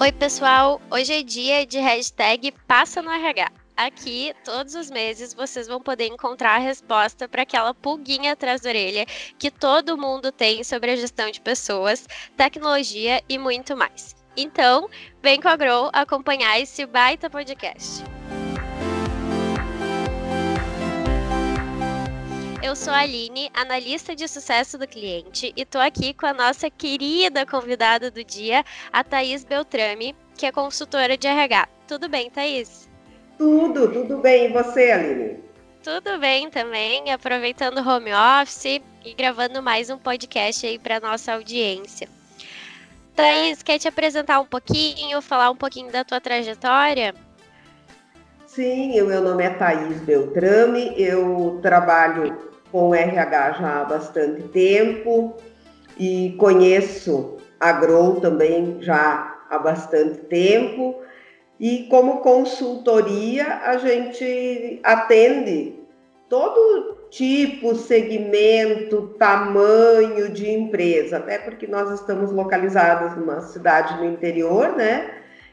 Oi, pessoal! Hoje é dia de hashtag Passa no RH. Aqui, todos os meses, vocês vão poder encontrar a resposta para aquela pulguinha atrás da orelha que todo mundo tem sobre a gestão de pessoas, tecnologia e muito mais. Então, vem com a Grow acompanhar esse baita podcast. Eu sou a Aline, analista de sucesso do cliente, e estou aqui com a nossa querida convidada do dia, a Thaís Beltrame, que é consultora de RH. Tudo bem, Thaís? Tudo, tudo bem. E você, Aline? Tudo bem também, aproveitando o home office e gravando mais um podcast aí para nossa audiência. Thaís, quer te apresentar um pouquinho, falar um pouquinho da tua trajetória? Sim, o meu nome é Thaís Beltrame, eu trabalho com RH já há bastante tempo e conheço a Grow também já há bastante tempo. E como consultoria, a gente atende todo tipo, segmento, tamanho de empresa, até porque nós estamos localizados numa cidade no interior, né?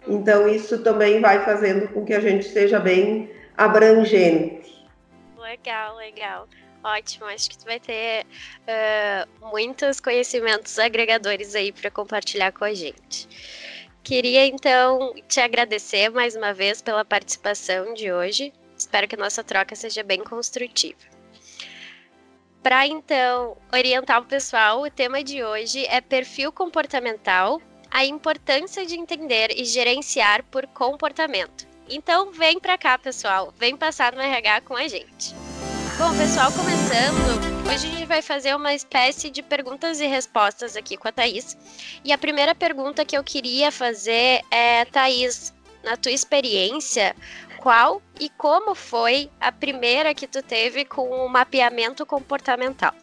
Então, isso também vai fazendo com que a gente seja bem abrangente. Legal, legal. Ótimo, acho que tu vai ter uh, muitos conhecimentos agregadores aí para compartilhar com a gente. Queria então te agradecer mais uma vez pela participação de hoje. Espero que a nossa troca seja bem construtiva. Para então orientar o pessoal, o tema de hoje é perfil comportamental, a importância de entender e gerenciar por comportamento. Então vem para cá, pessoal, vem passar no RH com a gente. Bom, pessoal, começando, hoje a gente vai fazer uma espécie de perguntas e respostas aqui com a Thaís. E a primeira pergunta que eu queria fazer é, Thaís, na tua experiência, qual e como foi a primeira que tu teve com o mapeamento comportamental?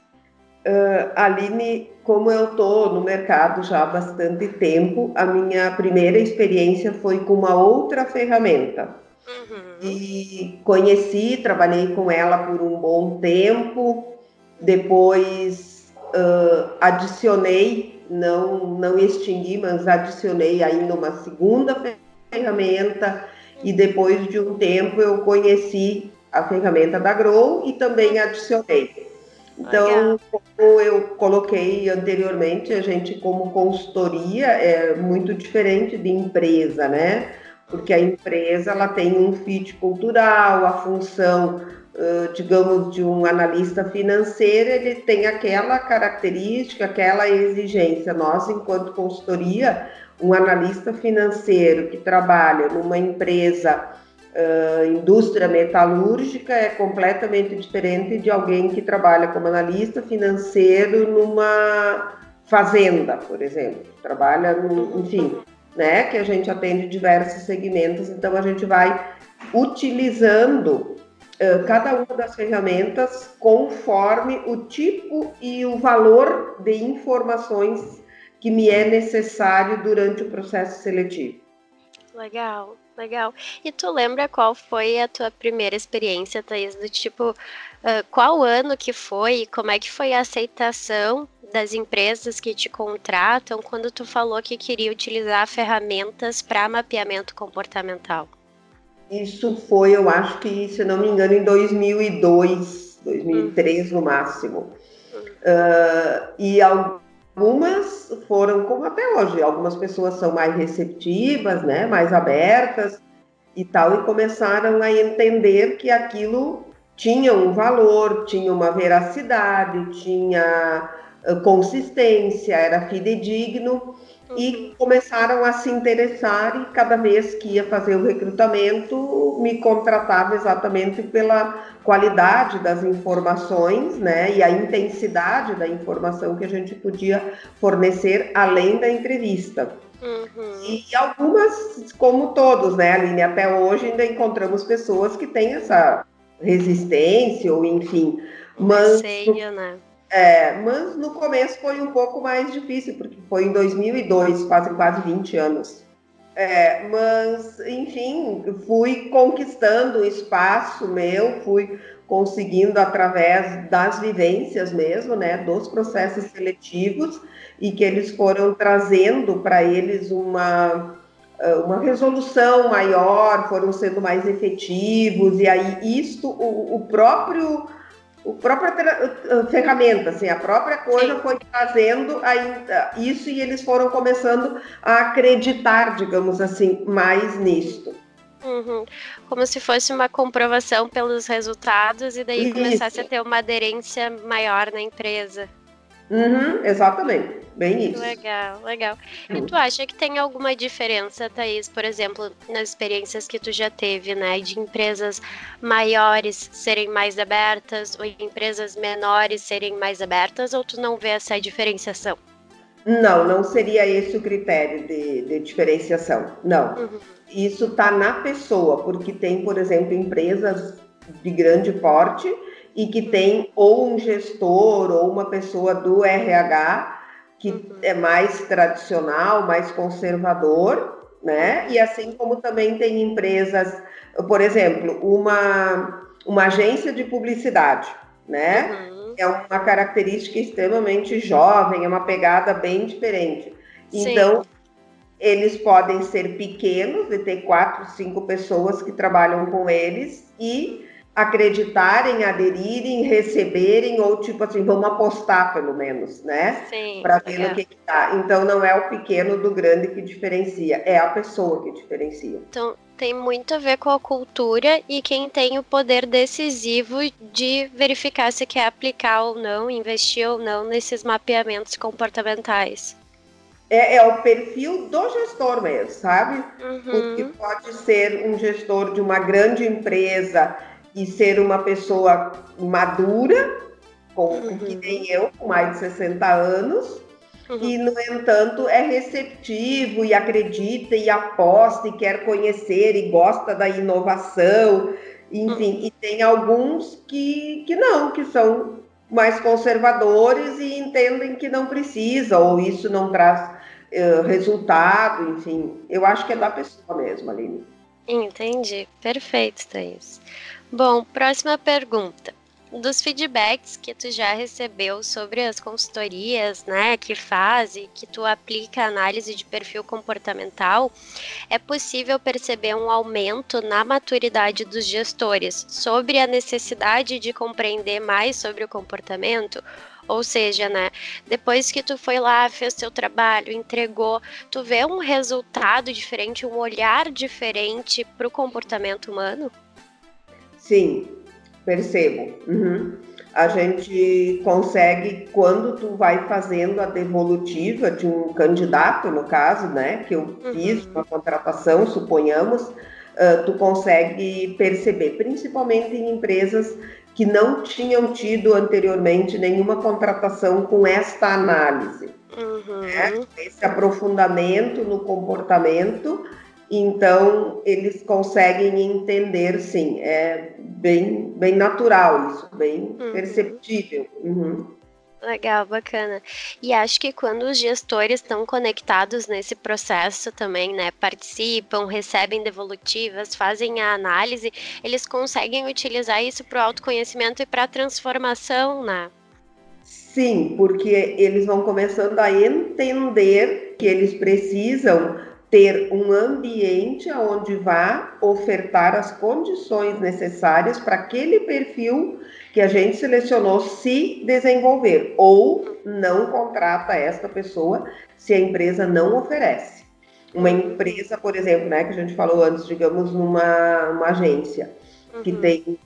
Uh, Aline, como eu estou no mercado já há bastante tempo, a minha primeira experiência foi com uma outra ferramenta. Uhum. E conheci, trabalhei com ela por um bom tempo, depois uh, adicionei, não, não extingui, mas adicionei ainda uma segunda ferramenta e depois de um tempo eu conheci a ferramenta da Grow e também adicionei. Então, como eu coloquei anteriormente, a gente como consultoria é muito diferente de empresa, né? Porque a empresa ela tem um fit cultural, a função, digamos, de um analista financeiro, ele tem aquela característica, aquela exigência. Nós, enquanto consultoria, um analista financeiro que trabalha numa empresa Uh, indústria metalúrgica é completamente diferente de alguém que trabalha como analista financeiro numa fazenda, por exemplo. Trabalha, enfim, né? Que a gente atende diversos segmentos, então a gente vai utilizando uh, cada uma das ferramentas conforme o tipo e o valor de informações que me é necessário durante o processo seletivo. Legal, legal. E tu lembra qual foi a tua primeira experiência, Thaís, do tipo, uh, qual ano que foi e como é que foi a aceitação das empresas que te contratam quando tu falou que queria utilizar ferramentas para mapeamento comportamental? Isso foi, eu acho que, se não me engano, em 2002, 2003 uhum. no máximo. Uh, e algumas foram, como até hoje, algumas pessoas são mais receptivas, né, mais abertas e tal, e começaram a entender que aquilo tinha um valor, tinha uma veracidade, tinha consistência, era fidedigno uhum. e começaram a se interessar e cada vez que ia fazer o recrutamento me contratava exatamente pela qualidade das informações, né, e a intensidade da informação que a gente podia fornecer além da entrevista. Uhum. E algumas, como todos, né, Aline, até hoje ainda encontramos pessoas que têm essa resistência ou enfim, mas Receio, né? É, mas no começo foi um pouco mais difícil, porque foi em 2002, fazem quase 20 anos. É, mas, enfim, fui conquistando o espaço meu, fui conseguindo através das vivências mesmo, né, dos processos seletivos, e que eles foram trazendo para eles uma uma resolução maior, foram sendo mais efetivos, e aí isto, o, o próprio o própria ferramenta, assim, a própria coisa Sim. foi fazendo ainda isso e eles foram começando a acreditar, digamos assim, mais nisto. Uhum. Como se fosse uma comprovação pelos resultados e daí isso. começasse a ter uma aderência maior na empresa. Uhum, exatamente, bem isso. Legal, legal. E tu acha que tem alguma diferença, Thaís, por exemplo, nas experiências que tu já teve, né, de empresas maiores serem mais abertas ou empresas menores serem mais abertas, ou tu não vê essa diferenciação? Não, não seria esse o critério de, de diferenciação, não. Uhum. Isso está na pessoa, porque tem, por exemplo, empresas de grande porte e que tem ou um gestor ou uma pessoa do RH que uhum. é mais tradicional, mais conservador, né? E assim como também tem empresas, por exemplo, uma, uma agência de publicidade, né? Uhum. É uma característica extremamente jovem, é uma pegada bem diferente. Sim. Então, eles podem ser pequenos e ter quatro, cinco pessoas que trabalham com eles e acreditarem, aderirem, receberem, ou tipo assim, vamos apostar pelo menos, né? Sim. Para ver é. no que, que tá. Então não é o pequeno do grande que diferencia, é a pessoa que diferencia. Então tem muito a ver com a cultura e quem tem o poder decisivo de verificar se quer aplicar ou não, investir ou não nesses mapeamentos comportamentais. É, é, o perfil do gestor mesmo, sabe? Uhum. Porque pode ser um gestor de uma grande empresa e ser uma pessoa madura, como uhum. que nem eu, com mais de 60 anos, uhum. e, no entanto, é receptivo e acredita e aposta e quer conhecer e gosta da inovação, enfim, uhum. e tem alguns que, que não, que são mais conservadores e entendem que não precisa, ou isso não traz uh, resultado, enfim. Eu acho que é da pessoa mesmo, Aline. Entendi. Perfeito, Thaís. Bom, próxima pergunta. Dos feedbacks que tu já recebeu sobre as consultorias, né, que faz e que tu aplica análise de perfil comportamental, é possível perceber um aumento na maturidade dos gestores sobre a necessidade de compreender mais sobre o comportamento? Ou seja, né, depois que tu foi lá, fez teu trabalho, entregou, tu vê um resultado diferente, um olhar diferente para o comportamento humano? Sim, percebo. Uhum. A gente consegue, quando tu vai fazendo a devolutiva de um candidato, no caso, né, que eu uhum. fiz uma contratação, suponhamos, uh, tu consegue perceber, principalmente em empresas que não tinham tido anteriormente nenhuma contratação com esta análise. Uhum. Né? Esse aprofundamento no comportamento então, eles conseguem entender, sim, é bem, bem natural isso, bem uhum. perceptível. Uhum. Legal, bacana. E acho que quando os gestores estão conectados nesse processo também, né, participam, recebem devolutivas, fazem a análise, eles conseguem utilizar isso para o autoconhecimento e para a transformação, né? Sim, porque eles vão começando a entender que eles precisam ter um ambiente onde vá ofertar as condições necessárias para aquele perfil que a gente selecionou se desenvolver, ou não contrata essa pessoa se a empresa não oferece. Uma empresa, por exemplo, né, que a gente falou antes, digamos, numa uma agência que uhum. tem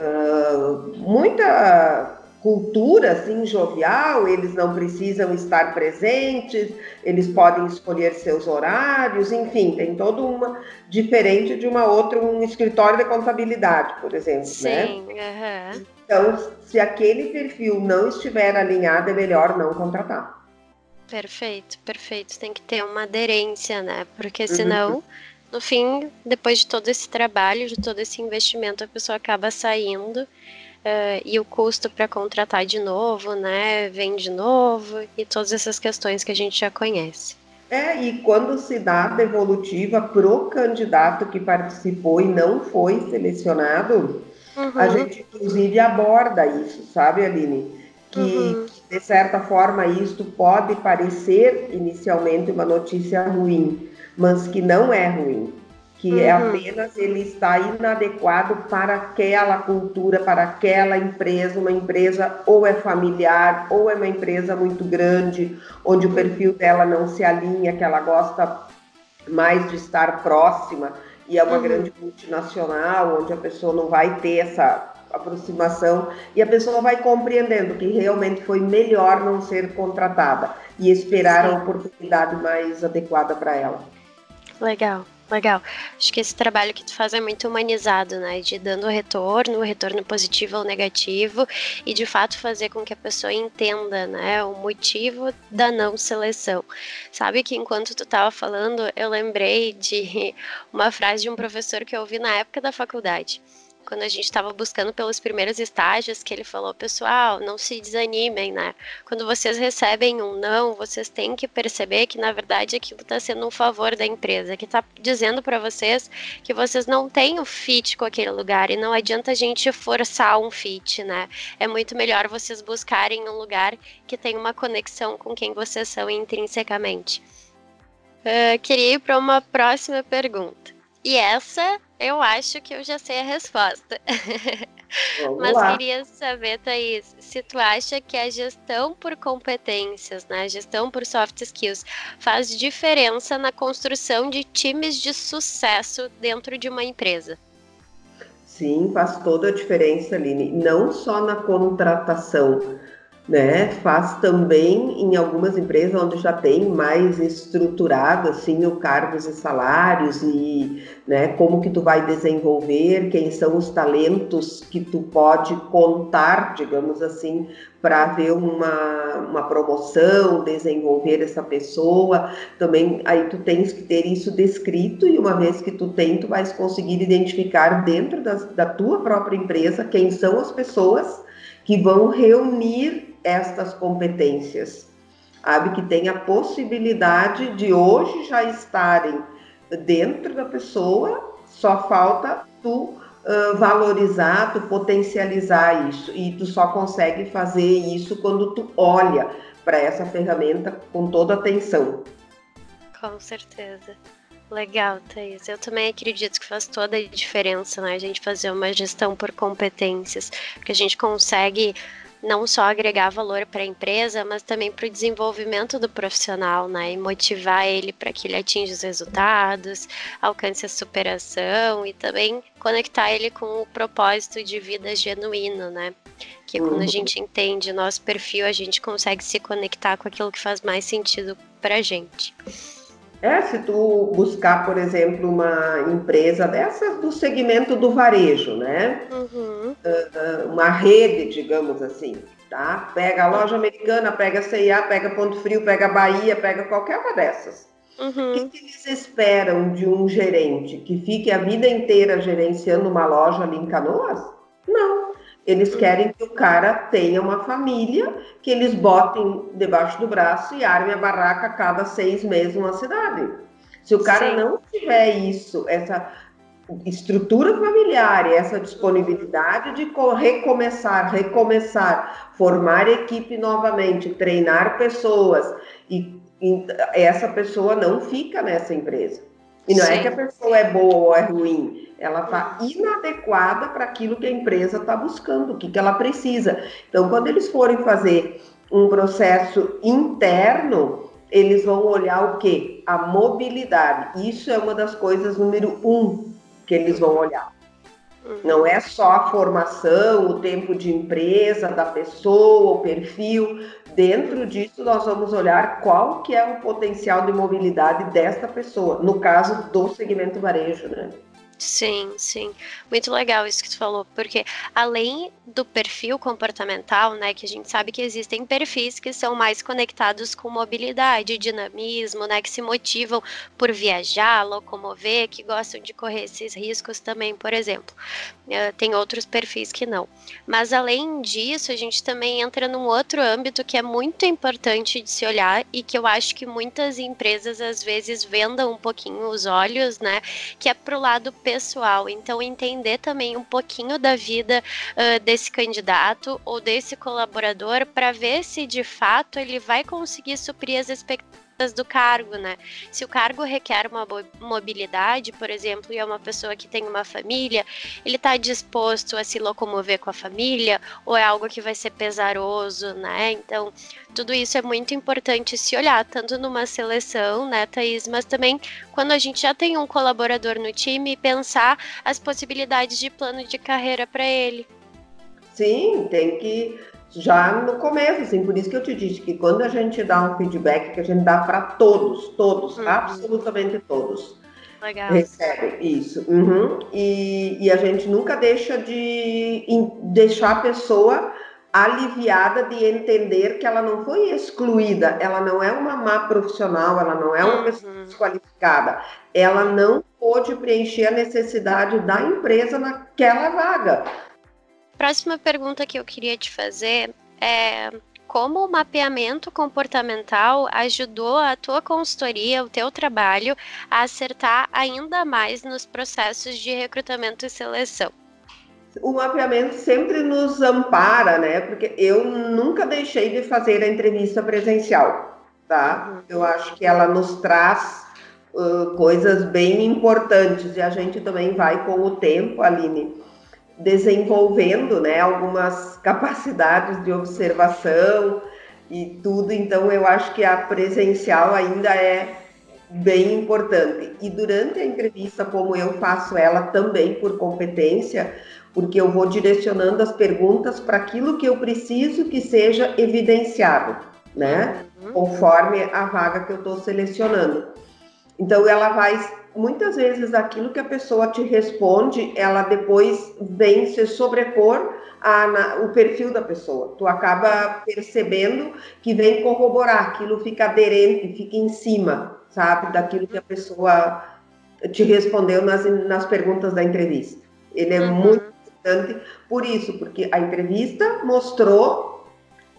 uh, muita cultura assim jovial, eles não precisam estar presentes, eles podem escolher seus horários, enfim, tem todo uma diferente de uma outra um escritório de contabilidade, por exemplo, né? Sim, né? Uhum. Então, se aquele perfil não estiver alinhado, é melhor não contratar. Perfeito, perfeito. Tem que ter uma aderência, né? Porque senão, uhum. no fim, depois de todo esse trabalho, de todo esse investimento, a pessoa acaba saindo Uh, e o custo para contratar de novo, né? Vem de novo e todas essas questões que a gente já conhece. É, e quando se dá devolutiva pro candidato que participou e não foi selecionado, uhum. a gente inclusive aborda isso, sabe, Aline? Que, uhum. de certa forma isto pode parecer inicialmente uma notícia ruim, mas que não é ruim, que é uhum. é apenas ele está inadequado para aquela cultura, para aquela empresa, uma empresa ou é familiar ou é uma empresa muito grande, onde o perfil dela não se alinha, que ela gosta mais de estar próxima e é uma uhum. grande multinacional, onde a pessoa não vai ter essa aproximação e a pessoa vai compreendendo que realmente foi melhor não ser contratada e esperar Sim. a oportunidade mais adequada para ela. Legal. Legal. Acho que esse trabalho que tu faz é muito humanizado, né? De dando retorno, retorno positivo ou negativo, e de fato fazer com que a pessoa entenda, né, o motivo da não seleção. Sabe que enquanto tu estava falando, eu lembrei de uma frase de um professor que eu ouvi na época da faculdade quando a gente estava buscando pelos primeiros estágios, que ele falou, pessoal, não se desanimem, né? Quando vocês recebem um não, vocês têm que perceber que na verdade aquilo está sendo um favor da empresa, que está dizendo para vocês que vocês não têm o fit com aquele lugar e não adianta a gente forçar um fit, né? É muito melhor vocês buscarem um lugar que tem uma conexão com quem vocês são intrinsecamente. Uh, queria ir para uma próxima pergunta. E essa eu acho que eu já sei a resposta. Mas lá. queria saber, Thaís, se tu acha que a gestão por competências, né, a gestão por soft skills, faz diferença na construção de times de sucesso dentro de uma empresa. Sim, faz toda a diferença, Aline. Não só na contratação, né? Faz também em algumas empresas onde já tem mais estruturado assim o cargos e salários e, né, como que tu vai desenvolver, quem são os talentos que tu pode contar, digamos assim, para ver uma, uma promoção, desenvolver essa pessoa. Também aí tu tens que ter isso descrito e uma vez que tu tem, tu vais conseguir identificar dentro da tua própria empresa quem são as pessoas que vão reunir estas competências, sabe? Que tem a possibilidade de hoje já estarem dentro da pessoa, só falta tu uh, valorizar, tu potencializar isso, e tu só consegue fazer isso quando tu olha para essa ferramenta com toda atenção. Com certeza. Legal, Thaís. Eu também acredito que faz toda a diferença, né? A gente fazer uma gestão por competências, porque a gente consegue não só agregar valor para a empresa, mas também para o desenvolvimento do profissional, né? E motivar ele para que ele atinja os resultados, alcance a superação e também conectar ele com o propósito de vida genuíno, né? Que quando a uhum. gente entende o nosso perfil, a gente consegue se conectar com aquilo que faz mais sentido para a gente. É, se tu buscar, por exemplo, uma empresa dessas do segmento do varejo, né? Uhum. Uma rede, digamos assim, tá? Pega a loja americana, pega a CIA, pega Ponto Frio, pega a Bahia, pega qualquer uma dessas. Uhum. O que eles esperam de um gerente que fique a vida inteira gerenciando uma loja ali em Canoas? Não. Eles querem que o cara tenha uma família, que eles botem debaixo do braço e armem a barraca a cada seis meses numa cidade. Se o cara Sim. não tiver isso, essa estrutura familiar e essa disponibilidade de recomeçar, recomeçar, formar equipe novamente, treinar pessoas, e, e essa pessoa não fica nessa empresa. E não Sim. é que a pessoa é boa ou é ruim, ela está inadequada para aquilo que a empresa está buscando, o que, que ela precisa. Então, quando eles forem fazer um processo interno, eles vão olhar o quê? A mobilidade. Isso é uma das coisas número um que eles vão olhar. Não é só a formação, o tempo de empresa da pessoa, o perfil. Dentro disso, nós vamos olhar qual que é o potencial de mobilidade desta pessoa, no caso do segmento varejo, né? Sim, sim. Muito legal isso que tu falou, porque além do perfil comportamental, né, que a gente sabe que existem perfis que são mais conectados com mobilidade, dinamismo, né, que se motivam por viajar, locomover, que gostam de correr esses riscos também, por exemplo. Uh, tem outros perfis que não. Mas além disso, a gente também entra num outro âmbito que é muito importante de se olhar e que eu acho que muitas empresas às vezes vendam um pouquinho os olhos, né, que é pro lado pessoal pessoal. Então, entender também um pouquinho da vida uh, desse candidato ou desse colaborador para ver se de fato ele vai conseguir suprir as expectativas do cargo, né? Se o cargo requer uma mobilidade, por exemplo, e é uma pessoa que tem uma família, ele está disposto a se locomover com a família ou é algo que vai ser pesaroso, né? Então, tudo isso é muito importante se olhar, tanto numa seleção, né, Thaís, mas também quando a gente já tem um colaborador no time, pensar as possibilidades de plano de carreira para ele. Sim, tem que já no começo, assim, por isso que eu te disse que quando a gente dá um feedback, que a gente dá para todos, todos, uhum. absolutamente todos. Legal. Recebe isso. Uhum. E, e, a gente nunca deixa de deixar a pessoa aliviada de entender que ela não foi excluída, ela não é uma má profissional, ela não é uma uhum. pessoa desqualificada, ela não pôde preencher a necessidade da empresa naquela vaga próxima pergunta que eu queria te fazer é como o mapeamento comportamental ajudou a tua consultoria, o teu trabalho, a acertar ainda mais nos processos de recrutamento e seleção? O mapeamento sempre nos ampara, né? Porque eu nunca deixei de fazer a entrevista presencial, tá? Eu acho que ela nos traz uh, coisas bem importantes e a gente também vai com o tempo, Aline desenvolvendo né, algumas capacidades de observação e tudo, então eu acho que a presencial ainda é bem importante. E durante a entrevista, como eu faço ela também por competência, porque eu vou direcionando as perguntas para aquilo que eu preciso que seja evidenciado, né? Uhum. Conforme a vaga que eu estou selecionando. Então ela vai muitas vezes aquilo que a pessoa te responde, ela depois vem se sobrepor a, na, o perfil da pessoa. Tu acaba percebendo que vem corroborar, aquilo fica aderente, fica em cima, sabe, daquilo que a pessoa te respondeu nas, nas perguntas da entrevista. Ele é uhum. muito importante por isso, porque a entrevista mostrou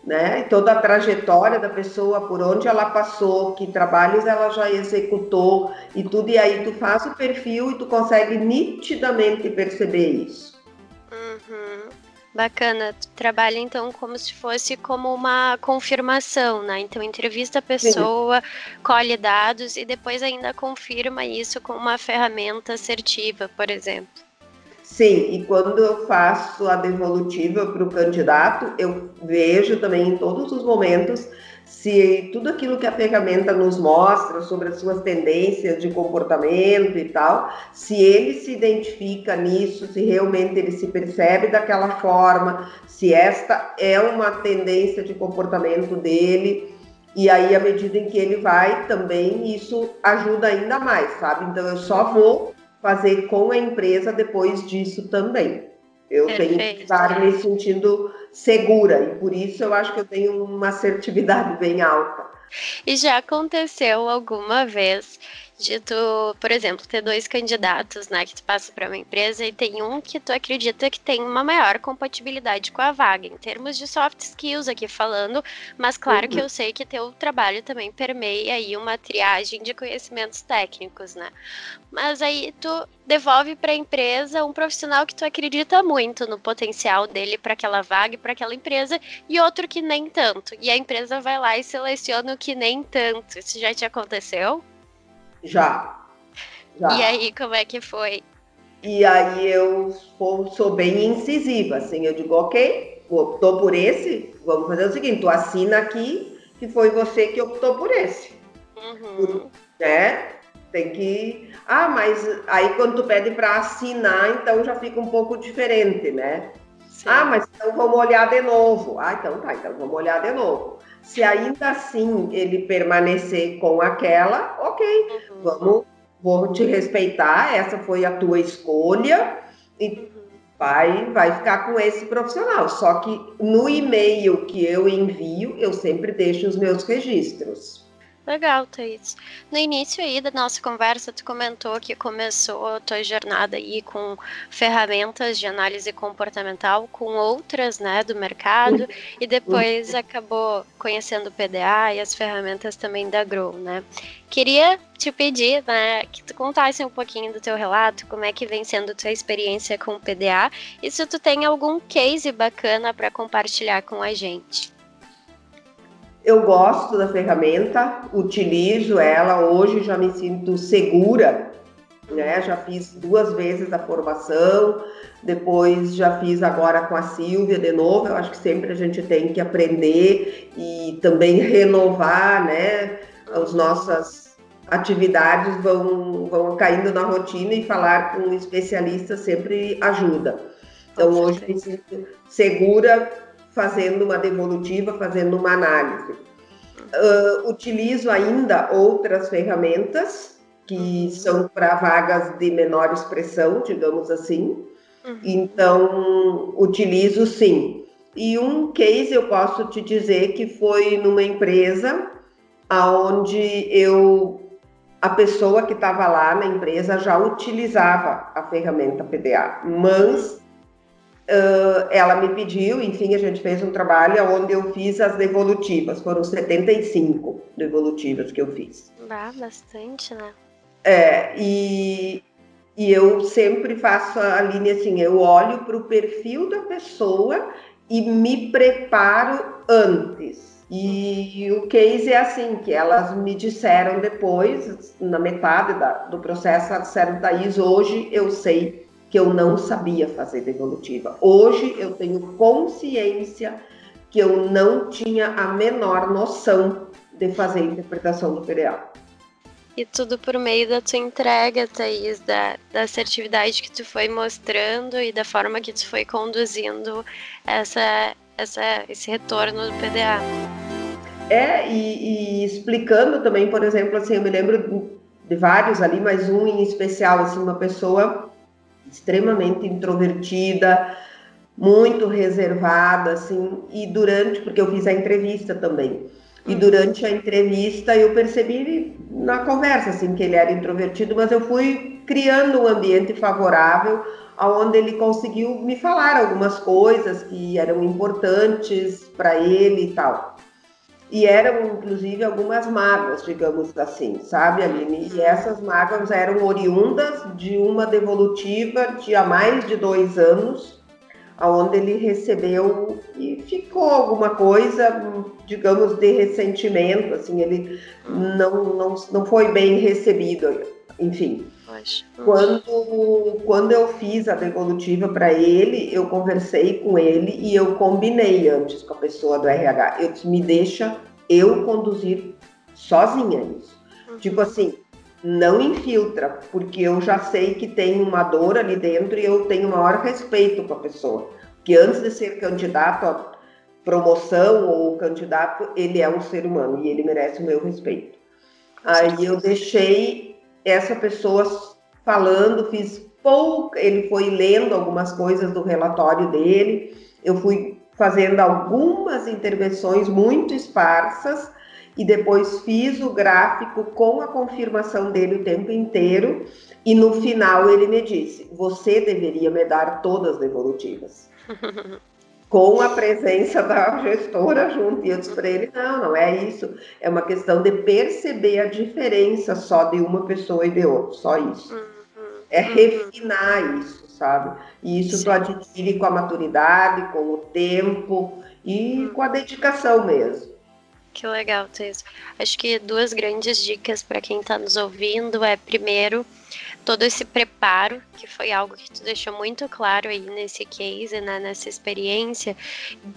né? E toda a trajetória da pessoa, por onde ela passou, que trabalhos ela já executou e tudo, e aí tu faz o perfil e tu consegue nitidamente perceber isso. Uhum. Bacana, tu trabalha então como se fosse como uma confirmação, né? Então entrevista a pessoa, Sim. colhe dados e depois ainda confirma isso com uma ferramenta assertiva, por exemplo. Sim, e quando eu faço a devolutiva para o candidato, eu vejo também em todos os momentos se tudo aquilo que a ferramenta nos mostra sobre as suas tendências de comportamento e tal, se ele se identifica nisso, se realmente ele se percebe daquela forma, se esta é uma tendência de comportamento dele. E aí, à medida em que ele vai, também isso ajuda ainda mais, sabe? Então, eu só vou fazer com a empresa depois disso também. Eu Perfeito. tenho que estar me sentindo segura e por isso eu acho que eu tenho uma assertividade bem alta. E já aconteceu alguma vez de tu, por exemplo, ter dois candidatos, né, que tu passa para uma empresa e tem um que tu acredita que tem uma maior compatibilidade com a vaga, em termos de soft skills aqui falando, mas claro uhum. que eu sei que teu trabalho também permeia aí uma triagem de conhecimentos técnicos, né? Mas aí tu devolve para a empresa um profissional que tu acredita muito no potencial dele para aquela vaga e para aquela empresa e outro que nem tanto. E a empresa vai lá e seleciona o que nem tanto. Isso já te aconteceu? Já. já. E aí, como é que foi? E aí eu sou, sou bem incisiva, assim, eu digo, ok, optou por esse, vamos fazer o seguinte, tu assina aqui que foi você que optou por esse. Uhum. Né? Tem que. Ah, mas aí quando tu pede para assinar, então já fica um pouco diferente, né? Sim. Ah, mas então vamos olhar de novo. Ah, então tá, então vamos olhar de novo. Se ainda assim ele permanecer com aquela, ok, uhum. vamos, vou te respeitar, essa foi a tua escolha e uhum. vai, vai ficar com esse profissional. Só que no e-mail que eu envio, eu sempre deixo os meus registros. Legal, Thaís. No início aí da nossa conversa, tu comentou que começou a tua jornada aí com ferramentas de análise comportamental, com outras, né, do mercado, e depois acabou conhecendo o PDA e as ferramentas também da Grow, né? Queria te pedir, né, que tu contasse um pouquinho do teu relato, como é que vem sendo a tua experiência com o PDA, e se tu tem algum case bacana para compartilhar com a gente. Eu gosto da ferramenta, utilizo ela, hoje já me sinto segura, né? Já fiz duas vezes a formação, depois já fiz agora com a Silvia de novo. Eu acho que sempre a gente tem que aprender e também renovar, né? As nossas atividades vão, vão caindo na rotina e falar com um especialista sempre ajuda. Então, hoje me sinto segura fazendo uma devolutiva, fazendo uma análise. Uh, utilizo ainda outras ferramentas que são para vagas de menor expressão, digamos assim. Uhum. Então, utilizo sim. E um case eu posso te dizer que foi numa empresa aonde eu a pessoa que estava lá na empresa já utilizava a ferramenta PDA, mas Uh, ela me pediu, enfim, a gente fez um trabalho onde eu fiz as devolutivas, foram 75 devolutivas que eu fiz. Ah, bastante, né? É, e, e eu sempre faço a linha assim, eu olho para o perfil da pessoa e me preparo antes. E o case é assim, que elas me disseram depois, na metade da, do processo, elas disseram, Thaís, hoje eu sei que eu não sabia fazer devolutiva. Hoje eu tenho consciência que eu não tinha a menor noção de fazer interpretação do PDA. E tudo por meio da tua entrega, Thaís, da, da assertividade que tu foi mostrando e da forma que tu foi conduzindo essa, essa, esse retorno do PDA. É, e, e explicando também, por exemplo, assim, eu me lembro de vários ali, mas um em especial, assim, uma pessoa extremamente introvertida, muito reservada, assim, e durante, porque eu fiz a entrevista também, e uhum. durante a entrevista eu percebi na conversa, assim, que ele era introvertido, mas eu fui criando um ambiente favorável, onde ele conseguiu me falar algumas coisas que eram importantes para ele e tal. E eram, inclusive, algumas mágoas, digamos assim, sabe, Aline? E essas mágoas eram oriundas de uma devolutiva de há mais de dois anos, onde ele recebeu e ficou alguma coisa, digamos, de ressentimento, assim, ele não, não, não foi bem recebido, enfim. Quando, quando eu fiz a devolutiva para ele, eu conversei com ele e eu combinei antes com a pessoa do RH. Eu disse, me deixa eu conduzir sozinha isso. Uhum. Tipo assim, não infiltra, porque eu já sei que tem uma dor ali dentro e eu tenho maior respeito com a pessoa. Que antes de ser candidato a promoção ou candidato, ele é um ser humano e ele merece o meu respeito. Aí eu deixei essa pessoa falando, fiz pouco, ele foi lendo algumas coisas do relatório dele, eu fui fazendo algumas intervenções muito esparsas e depois fiz o gráfico com a confirmação dele o tempo inteiro e no final ele me disse: "Você deveria me dar todas as devolutivas". com a presença da gestora junto. E eu disse para ele: não, não é isso. É uma questão de perceber a diferença só de uma pessoa e de outra, só isso. Uhum. É refinar isso sabe? E isso tu adquire com a maturidade, com o tempo e com a dedicação mesmo. Que legal, Thaís. Acho que duas grandes dicas para quem está nos ouvindo é, primeiro, todo esse preparo, que foi algo que tu deixou muito claro aí nesse case, né, nessa experiência,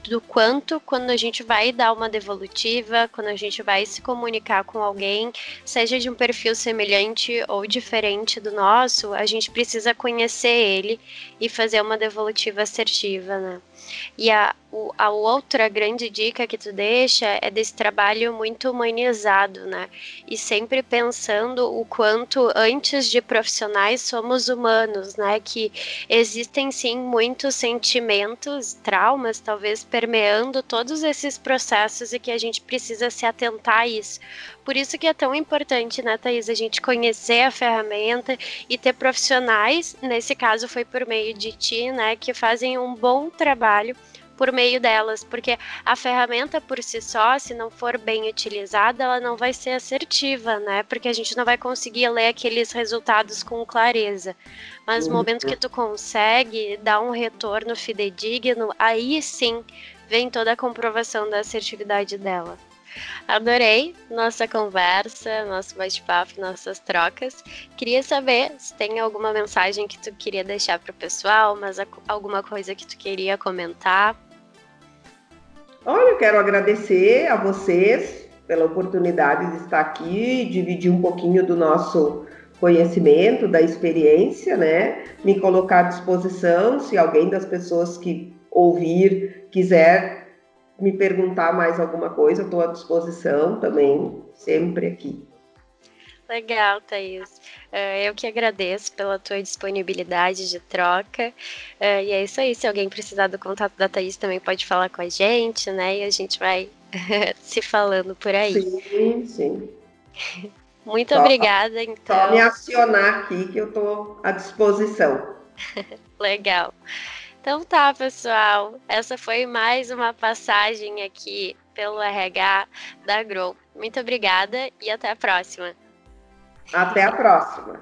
do quanto quando a gente vai dar uma devolutiva, quando a gente vai se comunicar com alguém, seja de um perfil semelhante ou diferente do nosso, a gente precisa conhecer ele e fazer uma devolutiva assertiva, né? E a, a outra grande dica que tu deixa é desse trabalho muito humanizado, né? E sempre pensando o quanto antes de profissionais somos humanos, né? Que existem sim muitos sentimentos, traumas, talvez permeando todos esses processos e que a gente precisa se atentar a isso. Por isso que é tão importante, né, Thaís, a gente conhecer a ferramenta e ter profissionais, nesse caso foi por meio de ti, né, que fazem um bom trabalho por meio delas, porque a ferramenta por si só, se não for bem utilizada, ela não vai ser assertiva, né? Porque a gente não vai conseguir ler aqueles resultados com clareza. Mas no uhum. momento que tu consegue dar um retorno fidedigno, aí sim vem toda a comprovação da assertividade dela. Adorei nossa conversa, nosso bate-papo, nossas trocas. Queria saber se tem alguma mensagem que tu queria deixar para o pessoal, mas alguma coisa que tu queria comentar. Olha, eu quero agradecer a vocês pela oportunidade de estar aqui, dividir um pouquinho do nosso conhecimento, da experiência, né? Me colocar à disposição se alguém das pessoas que ouvir quiser me perguntar mais alguma coisa, estou à disposição também, sempre aqui. Legal, Thaís. Eh, eu que agradeço pela tua disponibilidade de troca. Eh, e é isso aí. Se alguém precisar do contato da Thaís, também pode falar com a gente, né? E a gente vai se falando por aí. Sim, sim. Muito só, obrigada, então. Só me acionar aqui que eu estou à disposição. Legal. Então tá, pessoal. Essa foi mais uma passagem aqui pelo RH da Grow. Muito obrigada e até a próxima. Até a próxima.